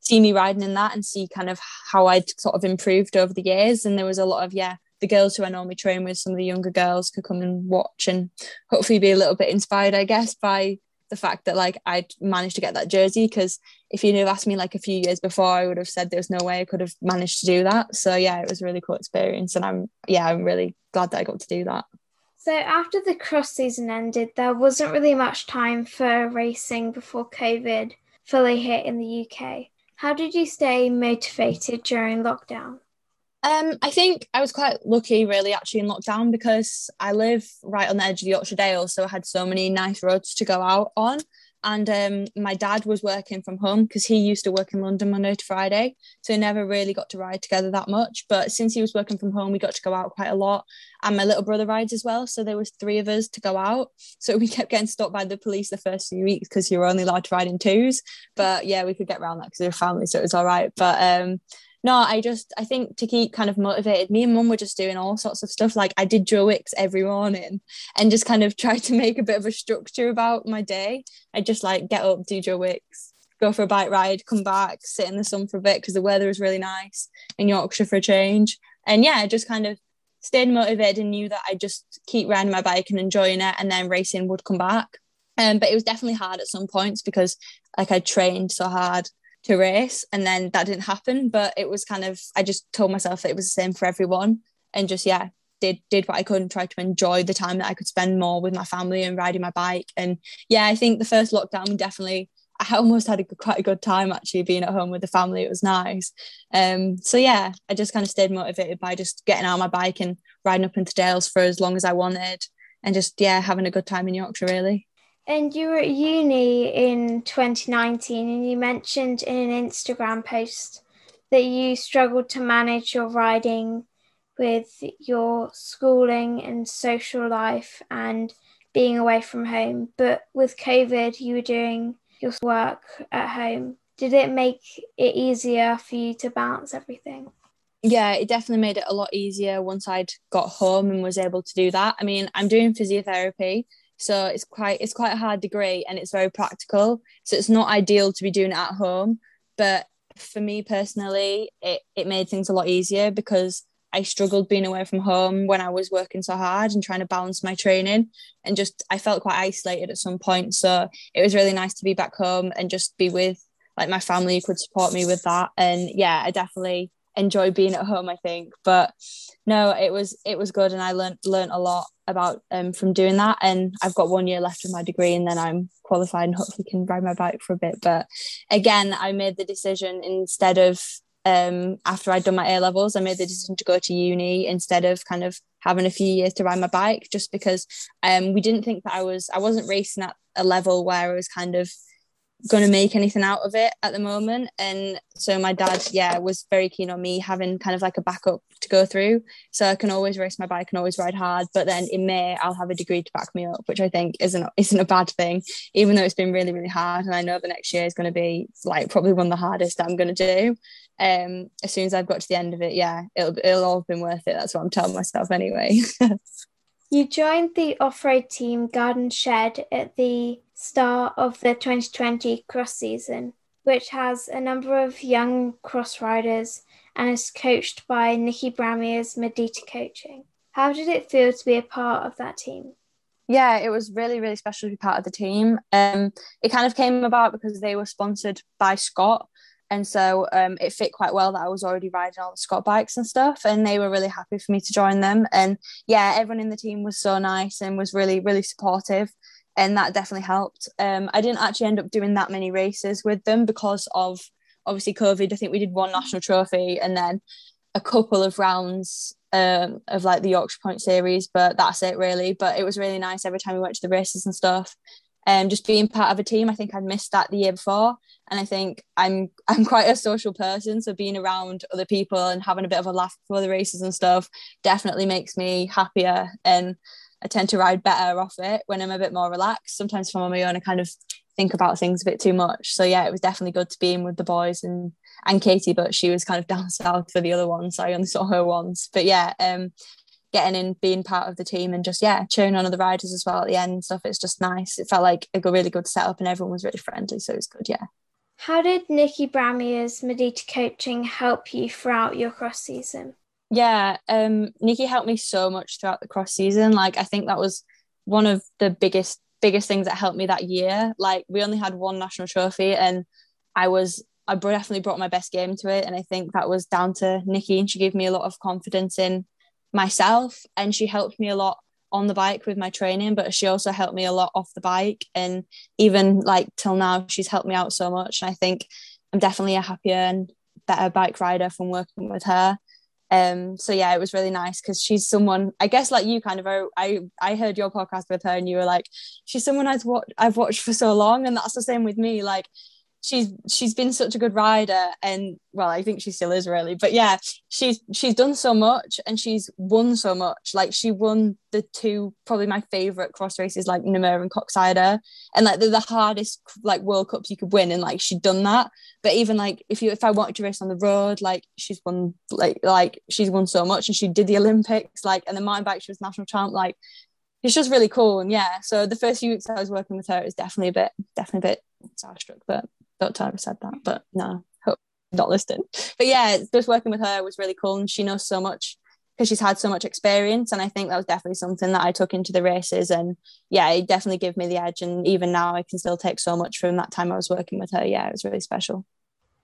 see me riding in that and see kind of how I'd sort of improved over the years. And there was a lot of, yeah, the girls who I normally train with, some of the younger girls could come and watch and hopefully be a little bit inspired, I guess, by the fact that like I'd managed to get that jersey. Because if you'd have asked me like a few years before, I would have said there's no way I could have managed to do that. So yeah, it was a really cool experience. And I'm, yeah, I'm really glad that I got to do that. So after the cross season ended, there wasn't really much time for racing before COVID fully hit in the UK. How did you stay motivated during lockdown? Um, I think I was quite lucky, really, actually, in lockdown because I live right on the edge of the Yorkshire Dales, so I had so many nice roads to go out on. And um, my dad was working from home because he used to work in London Monday to Friday. So he never really got to ride together that much. But since he was working from home, we got to go out quite a lot. And my little brother rides as well. So there was three of us to go out. So we [LAUGHS] kept getting stopped by the police the first few weeks because you were only allowed to ride in twos. But yeah, we could get around that because we were family. So it was all right. But um, no, I just I think to keep kind of motivated, me and mum were just doing all sorts of stuff. Like I did Joe Wicks every morning and just kind of [LAUGHS] tried to make a bit of a structure about my day. I just like get up, do Joe Wicks, go for a bike ride, come back, sit in the sun for a bit because the weather was really nice in Yorkshire for a change. And yeah, I just kind of stayed motivated and knew that I just keep riding my bike and enjoying it and then racing would come back. Um, but it was definitely hard at some points because like I trained so hard to race and then that didn't happen but it was kind of i just told myself that it was the same for everyone and just yeah did did what i could and tried to enjoy the time that i could spend more with my family and riding my bike and yeah i think the first lockdown definitely I almost had a quite a good time actually being at home with the family. It was nice. Um, so yeah, I just kind of stayed motivated by just getting out on my bike and riding up into Dales for as long as I wanted, and just yeah, having a good time in Yorkshire really. And you were at uni in 2019, and you mentioned in an Instagram post that you struggled to manage your riding with your schooling and social life and being away from home. But with COVID, you were doing your work at home. Did it make it easier for you to balance everything? Yeah, it definitely made it a lot easier once I'd got home and was able to do that. I mean, I'm doing physiotherapy so it's quite it's quite a hard degree and it's very practical. So it's not ideal to be doing it at home but for me personally it, it made things a lot easier because I struggled being away from home when I was working so hard and trying to balance my training and just I felt quite isolated at some point. So it was really nice to be back home and just be with like my family could support me with that. And yeah I definitely enjoy being at home I think. But no it was it was good and I learned learned a lot about um from doing that. And I've got one year left of my degree and then I'm qualified and hopefully can ride my bike for a bit. But again I made the decision instead of um after I'd done my A levels I made the decision to go to uni instead of kind of having a few years to ride my bike just because um we didn't think that I was I wasn't racing at a level where I was kind of going to make anything out of it at the moment. And so my dad yeah was very keen on me having kind of like a backup to go through. So I can always race my bike and always ride hard but then in May I'll have a degree to back me up which I think isn't isn't a bad thing even though it's been really really hard. And I know the next year is going to be like probably one of the hardest I'm going to do. Um as soon as I've got to the end of it yeah it'll, it'll all have been worth it. That's what I'm telling myself anyway. [LAUGHS] You joined the off-road team Garden Shed at the start of the 2020 cross season, which has a number of young cross riders and is coached by Nikki Brammeier's Mudita Coaching. How did it feel to be a part of that team? Yeah, it was really, really special to be part of the team. Um, it kind of came about because they were sponsored by Scott, and so um, it fit quite well that I was already riding all the Scott bikes and stuff, and they were really happy for me to join them. And yeah, everyone in the team was so nice and was really, really supportive, and that definitely helped. Um, I didn't actually end up doing that many races with them because of obviously COVID, I think we did one national trophy and then a couple of rounds um, of like the Yorkshire Point series, but that's it really. But it was really nice every time we went to the races and stuff. And um, just being part of a team, I think I'd missed that the year before, and I think I'm [LAUGHS] I'm quite a social person, so being around other people and having a bit of a laugh before the races and stuff definitely makes me happier. And I tend to ride better off it when I'm a bit more relaxed. Sometimes if I'm on my own, I kind of think about things a bit too much. So yeah, it was definitely good to be in with the boys and and Katie, but she was kind of [LAUGHS] down south for the other ones. So I only saw her once. But yeah, um, getting in, being part of the team, and just yeah, cheering on other riders as well at the end and stuff. It's just nice. It felt like a really good setup, and everyone was really friendly, so it was good. Yeah. How did Nikki Brammeier's Mudita coaching help you throughout your cross season? Yeah, um, Nikki helped me so much throughout the cross season. Like I think that was one of the biggest biggest things that helped me that year. Like we only had one national trophy, and I was I definitely brought my best game to it, and I think that was down to Nikki, and she gave me a lot of confidence in myself, and she helped me a lot on the bike with my training, but she also helped me a lot off the bike, and even like till now, she's helped me out so much. And I think I'm definitely a happier and better bike rider from working with her. Um, so yeah, it was really nice because she's someone I guess like you kind of I I heard your podcast with her and you were like she's someone I've watched I've watched for so long and that's the same with me. Like she's she's been such a good rider and well I think she still is really but yeah she's she's done so much and she's won so much. Like she won the two probably my favorite cross races like Namur and Koksijde and like they're the hardest like World Cups you could win and like she'd done that. But even like if you if I wanted to race on the road like she's won like like she's won so much and she did the Olympics like and the mountain bike she was national champ like it's just really cool. And yeah so the first few weeks I was working with her it was definitely a bit definitely a bit starstruck but tell her said that, but no, hope not listening. But yeah, just working with her was really cool, and she knows so much because she's had so much experience. And I think that was definitely something that I took into the races, and yeah, it definitely gave me the edge. And even now, I can still take so much from that time I was working with her. Yeah, it was really special.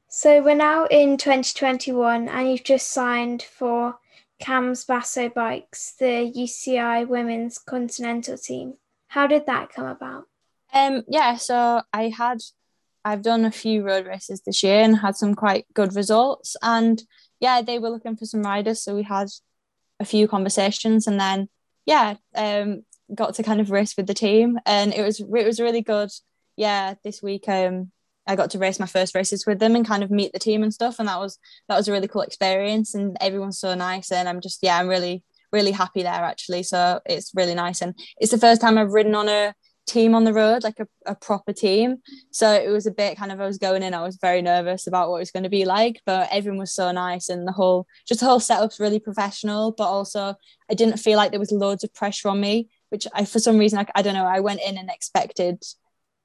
So we're now in 2021, and you've just signed for CAMS Basso Bikes, the UCI Women's Continental Team. How did that come about? Um, yeah, so I had I've done a few road races this year and had some quite good results. And yeah, they were looking for some riders, so we had a few conversations, and then yeah, um, got to kind of race with the team, and it was it was really good. Yeah, this week um, I got to race my first races with them and kind of meet the team and stuff, and that was that was a really cool experience. And everyone's so nice, and I'm just yeah, I'm really really happy there actually. So it's really nice, and it's the first time I've ridden on a team on the road, like a, a proper team. So it was a bit kind of I was going in, I was very nervous about what it was going to be like, but everyone was so nice and the whole just the whole setup's really professional. But also I didn't feel like there was loads of pressure on me, which I for some reason I, I don't know, I went in and expected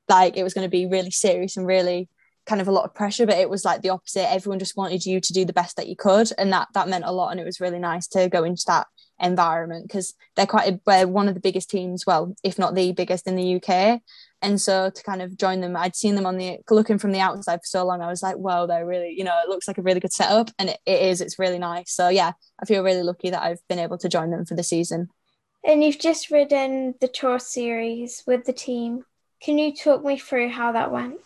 like it was going to be really serious and really kind of a lot of pressure but it was like the opposite everyone just wanted you to do the best that you could and that that meant a lot and it was really nice to go into that environment because they're quite they're one of the biggest teams well if not the biggest in the UK and so to kind of join them I'd seen them on the looking from the outside for so long I was like wow they're really you know it looks like a really good setup and it, it is it's really nice. So yeah I feel really lucky that I've been able to join them for the season. And you've just ridden the tour series with the team. Can you talk me through how that went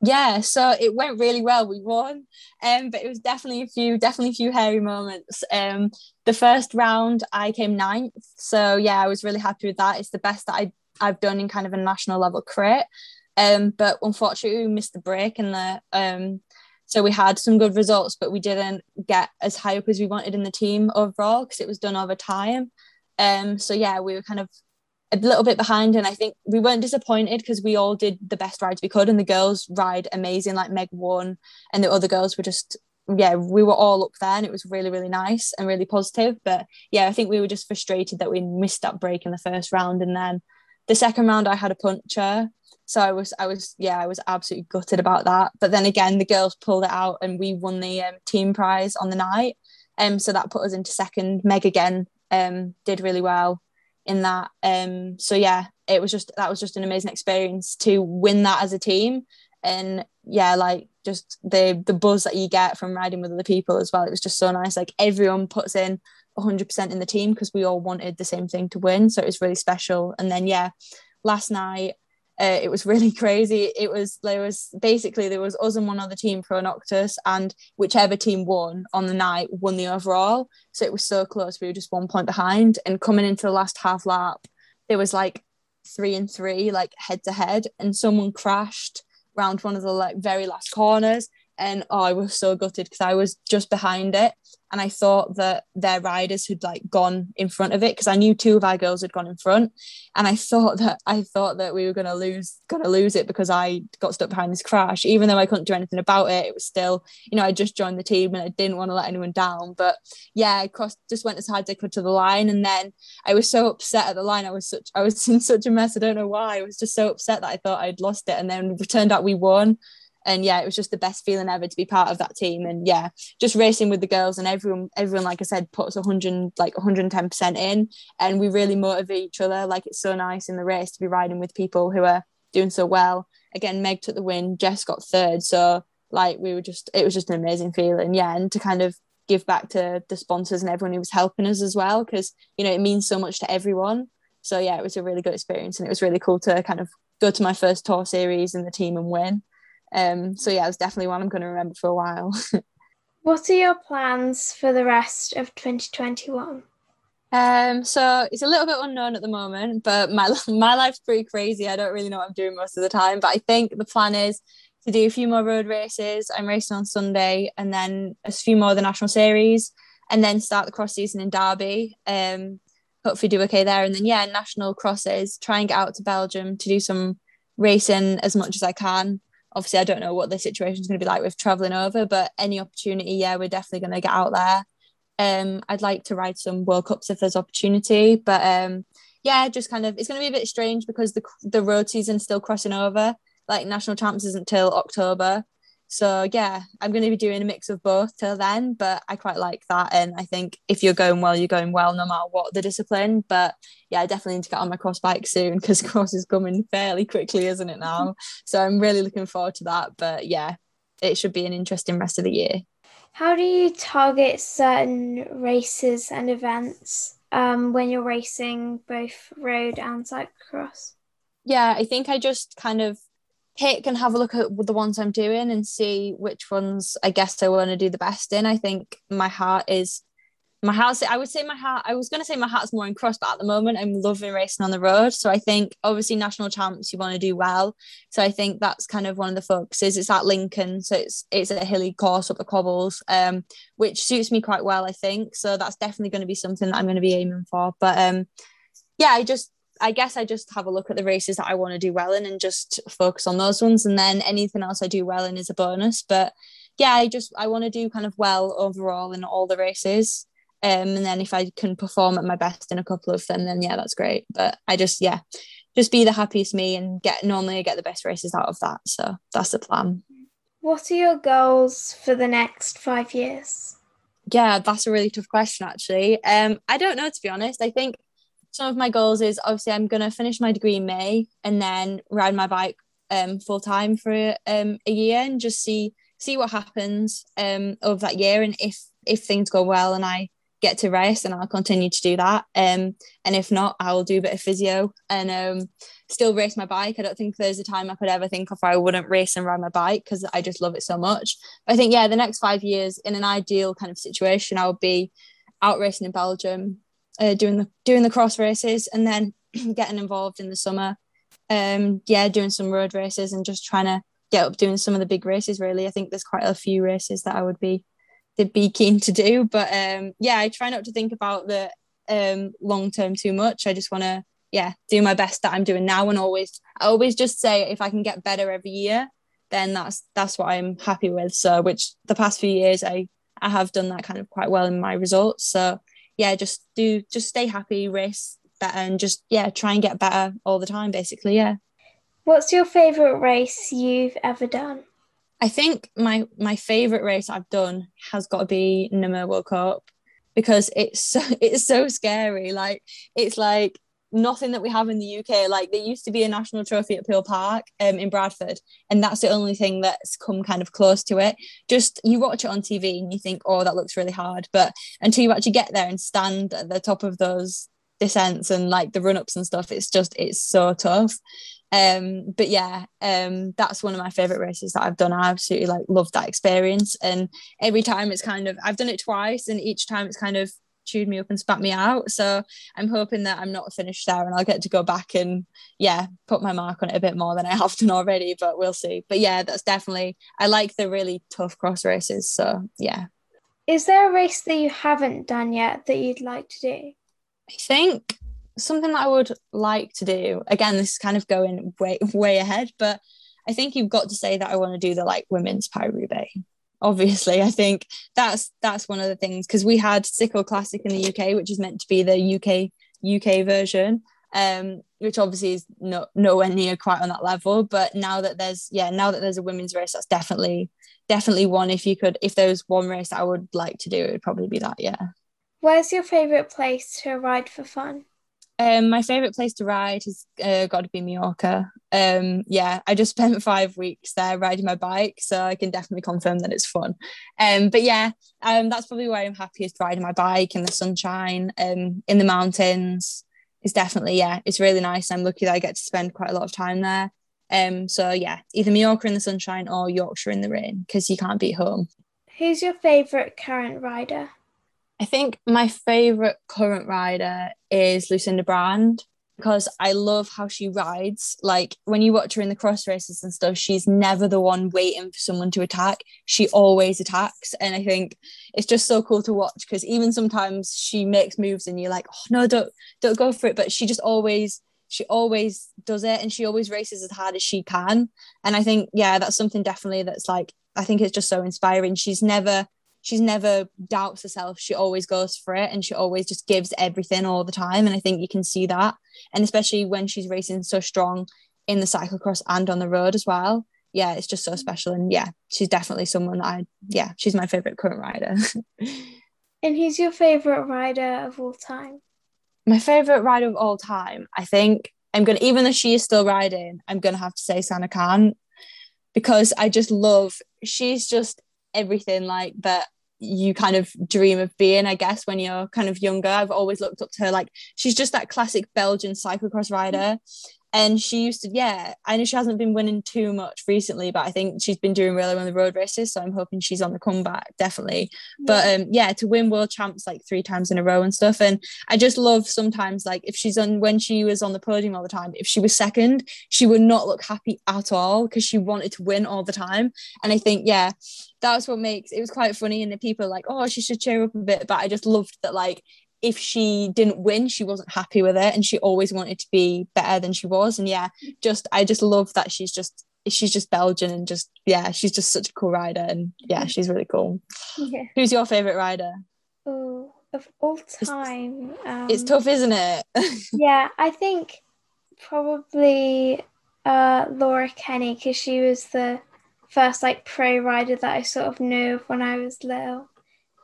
yeah so it went really well. We won um but it was definitely a few definitely a few hairy moments. Um the first round i came ninth. So yeah i was really happy with that. It's the best that I, i've done in kind of a national level crit. Um but unfortunately we missed the break and the um so we had some good results but we didn't get as high up as we wanted in the team overall because it was done over time. Um so yeah we were kind of a little bit behind and I think we weren't disappointed because we all did the best rides we could and the girls ride amazing like Meg won and the other girls were just yeah we were all up there and it was really really nice and really positive. But yeah I think we were just frustrated that we missed that break in the first round and then the second round I had a puncture. So I was I was yeah I was absolutely gutted about that. But then again the girls pulled it out and we won the um, team prize on the night. Um so that put us into second. Meg again um did really well in that. Um, so yeah, it was just that was just an amazing experience to win that as a team, and yeah, like just the the buzz that you get from riding with other people as well. It was just so nice. Like everyone puts in 100% in the team because we all wanted the same thing to win, so it was really special. And then yeah, last night Uh, it was really [LAUGHS] crazy. It was there was basically there was us and one other team Pro Noctis, and whichever team won on the night won the overall. So it was so close. We were just one point behind. And coming into the last half lap, there was like three and three, like head to head, and someone crashed round one of the like very last corners and oh, I was so gutted because I was just behind it, and I thought that their riders had like gone in front of it because I knew two of our girls had gone in front, and I thought that I thought that we were gonna lose, gonna lose it because I got stuck behind this crash. Even though I couldn't do anything about it, it was still, you know, I just joined the team and I didn't want to let anyone down. But yeah, I crossed, just went as hard as I could to the line, and then I was so upset at the line. I was such, I was [LAUGHS] in such a mess. I don't know why. I was just so upset that I thought I'd lost it, and then it turned out we won and yeah it was just the best feeling ever to be part of that team. And yeah just racing with the girls and everyone everyone like i said puts 100 like 110% in. And we really motivate each other. Like it's so nice in the race to be riding with people who are doing so well. Again meg took the win jess got third. So like we were just it was just an amazing feeling. Yeah and to kind of give back to the sponsors and everyone who was helping us as well because you know it means so much to everyone. So yeah it was a really good experience and it was really cool to kind of go to my first tour series in the team and win um, so yeah, it's definitely one I'm going to remember for a while. [LAUGHS] what are your plans for the rest of 2021? Um, so it's a little bit unknown at the moment, but my [LAUGHS] my life's pretty crazy. I don't really know what I'm doing most of the time, but I think the plan is to do a few more road races. I'm racing on Sunday, and then a few more of the national series, and then start the cross season in Derby. Um, hopefully do okay there, and then yeah, national crosses. Try and get out to Belgium to do some racing as much as I can obviously I don't know what the situation is going to be like with traveling over, but any opportunity, yeah, we're definitely going to get out there. Um, I'd like to ride some World Cups if there's opportunity, but um, yeah, just kind of it's going to be a bit strange because the the road season's still crossing over. Like national champs isn't till October, so yeah, I'm going to be doing a mix of both till then, but I quite like that. And I think if you're going well, you're going well no matter what the discipline. But yeah, I definitely need to get on my cross bike soon because [LAUGHS] cross is coming fairly quickly, isn't it now? So I'm really looking forward to that. But yeah, it should be an interesting rest of the year. How do you target certain races and events um, when you're racing both road and cyclocross? Yeah, I think I just kind of pick and have a look at the ones I'm doing and see which ones I guess I want to do the best in. I think my heart is my heart. I would say my heart. I was going to say my heart's more in cross, but at the moment I'm loving racing on the road. So I think obviously national champs you want to do well. So I think that's kind of one of the focuses. It's at Lincoln, so it's it's a hilly course up the cobbles, um, which suits me quite well. I think so. That's definitely going to be something that I'm going to be aiming for. But um, yeah, I just I guess I just have a look at the races that I want to do well in and just focus on those ones. And then anything else I do well in is a bonus. But yeah, I just I want to do kind of well overall in all the races. Um, and then if I can perform at my best in a couple of them, then yeah, that's great. But I just yeah, just be the happiest me and get normally get the best races out of that. So that's the plan. What are your goals for the next five years? Yeah, that's a really tough question actually. Um, I don't know to be honest. I think some of my goals is obviously I'm going to finish my degree in May and then ride my bike um, full time for um, a year and just see see what happens um, over that year and if if things go well and I get to race and I'll continue to do that. Um, and if not I will do a bit of physio and um, still race my bike. I don't think there's a time I could ever think of I wouldn't race and ride my bike because I just love it so much. But I think yeah the next five years in an ideal kind of situation I would be out racing in Belgium uh, doing the doing the cross races and then [CLEARS THROAT] getting involved in the summer. Um yeah doing some road races and just trying to get up doing some of the big races really. I think there's quite a few races that i would be would be keen to do. But um yeah i try not to think about the um long term too much. I just want to yeah do my best that i'm doing now and always i always just say if i can get better every year then that's that's what i'm happy with. So which the past few years i i have done that kind of quite well in my results. So yeah, just do just stay happy, race better, and just yeah, try and get better all the time. Basically, yeah. What's your favorite race you've ever done? I think my my favorite race I've done has got to be Namur World Cup because it's so [LAUGHS] it's so scary. Like it's like nothing that we have in the UK. Like there used to be a national trophy at Peel Park um, in Bradford, and that's the only thing that's come kind of close to it. Just you watch it on TV and you think, oh, that looks really hard, but until you actually get there and stand at the top of those descents and like the run ups and stuff, it's just it's so tough. Um, but yeah, um, that's one of my favorite races that I've done. I absolutely like love that experience, and every time it's kind of I've done it twice, and each time it's kind of chewed me up and spat me out. So I'm hoping that I'm not finished there, and I'll get to go back and yeah, put my mark on it a bit more than I [LAUGHS] have done already. But we'll see. But yeah, that's definitely I like the really tough cross races. So yeah. Is there a race that you haven't done yet that you'd like to do? I think something that I would like to do, again, this is kind of going way, [LAUGHS] way ahead, but I think you've got to say that I want to do the like women's Paris Roubaix. Obviously, I think that's that's one of the things because we had CiCLE Classic in the UK, which is meant to be the UK UK version, um, which obviously is no, nowhere near quite on that level. But now that there's yeah, now that there's a women's race, that's definitely definitely one. If you could, if there was one race I would like to do, it would probably be that. Yeah. Where's your favorite place to ride for fun? Um, my favorite place to ride has uh, got to be Mallorca. Um, yeah, I just spent [LAUGHS] five weeks there riding my bike, so I can definitely confirm that it's fun. Um, but yeah, um, that's probably where I'm happiest riding my bike in the sunshine, um, in the mountains. It's definitely yeah, it's really nice. I'm lucky that I get to spend quite a lot of time there. Um, so yeah, either Mallorca in the sunshine or Yorkshire in the rain because you can't beat home. Who's your favorite current rider? I think my favorite current rider is Lucinda Brand because I love how she rides. Like when you watch her in the cross races and stuff, she's never the one waiting for someone to attack. She always attacks. And I think it's just so cool to watch because even sometimes she makes moves and you're like, oh no, don't don't go for it. But she just always she always does it and she always races as hard as she can. And I think, yeah, that's something definitely that's like I think it's just so inspiring. She's never she's never doubts herself. She always goes for it and she always just gives everything all the time. And i think you can see that. And especially when she's racing so strong in the cyclocross and on the road as well. Yeah it's just so special. And yeah she's definitely someone that i yeah she's my favorite current rider. [LAUGHS] And who's your favorite rider of all time. My favorite rider of all time i think i'm gonna even though she is still riding i'm gonna have to say Sanne Cant because i just love she's just everything like that you kind of dream of being, I guess, when you're kind of younger. I've always looked up to her. Like she's just that classic Belgian cyclocross rider and she used to yeah i know she hasn't been winning too much recently but i think she's been doing really well in the road races so i'm hoping she's on the comeback definitely yeah. but um yeah to win world champs like three times in a row and stuff and i just love sometimes like if she's on when she was on the podium all the time if she was second she would not look happy at all because she wanted to win all the time and i think yeah that's what makes it was quite funny and the people like oh she should cheer up a bit but i just loved that like if she didn't win, she wasn't happy with it, and she always wanted to be better than she was. And yeah, just I just love that she's just she's just Belgian and just yeah, she's just such a cool rider, and yeah, she's really cool. Yeah. Who's your favorite rider? Oh, of all time, it's, um, it's tough, isn't it? [LAUGHS] yeah, I think probably uh, Laura Kenny because she was the first like pro rider that I sort of knew when I was little,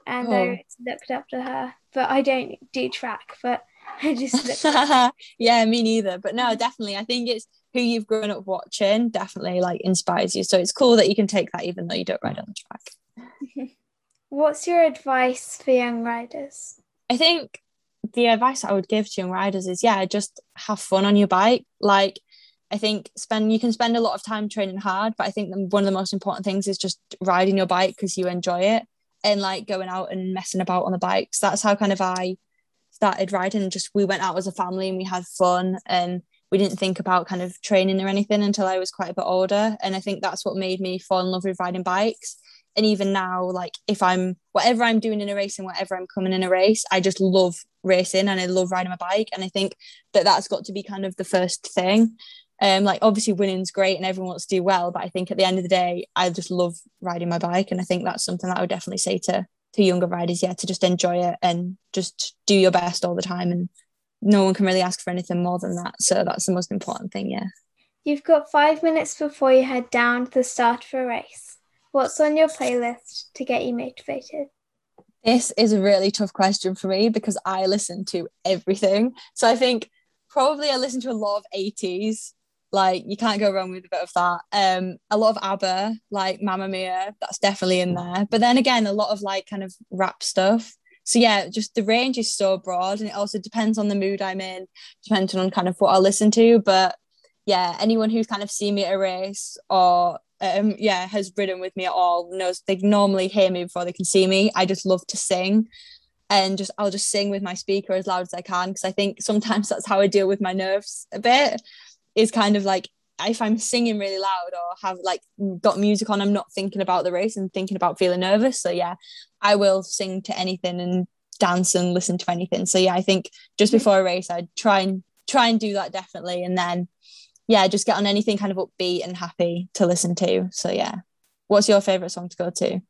and oh. I looked up to her but I don't do track, but [LAUGHS] I just [LAUGHS] yeah, me neither. But no, mm. definitely, I think it's who you've grown up watching definitely like inspires you. So it's cool that you can take that even though you don't ride on the track. [LAUGHS] What's your advice for young riders? I think the advice I would give to young riders is yeah, just have fun on your bike. Like I think spend you can spend a lot of time training hard, but I think one of the most important things is just riding your bike because you enjoy it and like going out and messing about on the bikes. That's how kind of I started riding. Just we went out as a family and we had fun and we didn't think about kind of training or anything until I was quite a bit older. And I think that's what made me fall in love with riding bikes. And even now, like if I'm whatever I'm doing in a race and whatever I'm coming in a race, I just love racing and I love riding my bike. And I think that that's got to be kind of the first thing. Um, like obviously winning's great and everyone wants to do well, but I think at the end of the day, I just love riding my bike, and I think that's something that I would definitely say to to younger riders, yeah, to just enjoy it and just do your best all the time, and no one can really ask for anything more than that. So that's the most important thing, yeah. You've got five minutes before you head down to the start of a race. What's on your playlist to get you motivated? This is a really tough question for me because I listen to everything. So I think probably I listen to a lot of 80s like you can't go wrong with a bit of that. Um, a lot of ABBA, like Mamma Mia, that's definitely in there. But then again, a lot of like kind of rap stuff. So yeah, just the range is so broad, and it also depends on the mood I'm in, depending on kind of what I listen to. But yeah, anyone who's kind of seen me at a race or um, yeah, has ridden with me at all knows they normally hear me before they can see me. I just love to sing and just I'll just sing with my speaker as loud as I can because I think sometimes [LAUGHS] that's how I deal with my nerves a bit is kind of like if I'm singing really loud or have like got music on, I'm not thinking about the race and thinking about feeling nervous. So yeah, I will sing to anything and dance and listen to anything. So yeah, I think just mm-hmm. before a race, I'd try and try and do that definitely, and then yeah, just get on anything kind of upbeat and happy to listen to. So yeah, what's your favorite song to go to?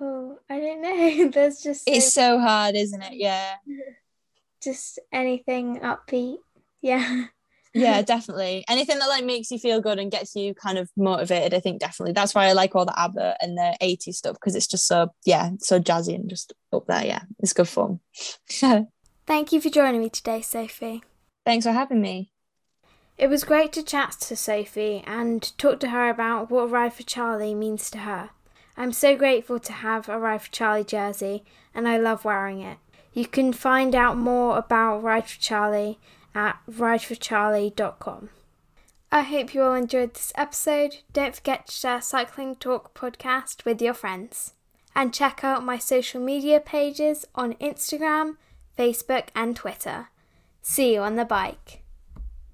Oh, I don't know. [LAUGHS] There's just so it's so hard, isn't it? Yeah. [LAUGHS] Just anything upbeat. Yeah. Yeah, [LAUGHS] definitely. Anything that like makes you feel good and gets you kind of motivated, I think definitely. That's why I like all the ABBA and the 80s stuff because it's just so yeah, so jazzy and just up there. Yeah, it's good fun. [LAUGHS] Thank you for joining me today, Sophie. Thanks for having me. It was great to chat to Sophie and talk to her about what Ride for Charlie means to her. I'm so grateful to have a Ride for Charlie jersey and I love wearing it. You can find out more about Ride for Charlie at rideforcharlie.com. I hope you all enjoyed this episode. Don't forget to share Cycling Talk podcast with your friends. And check out my social media pages on Instagram, Facebook, and Twitter. See you on the bike.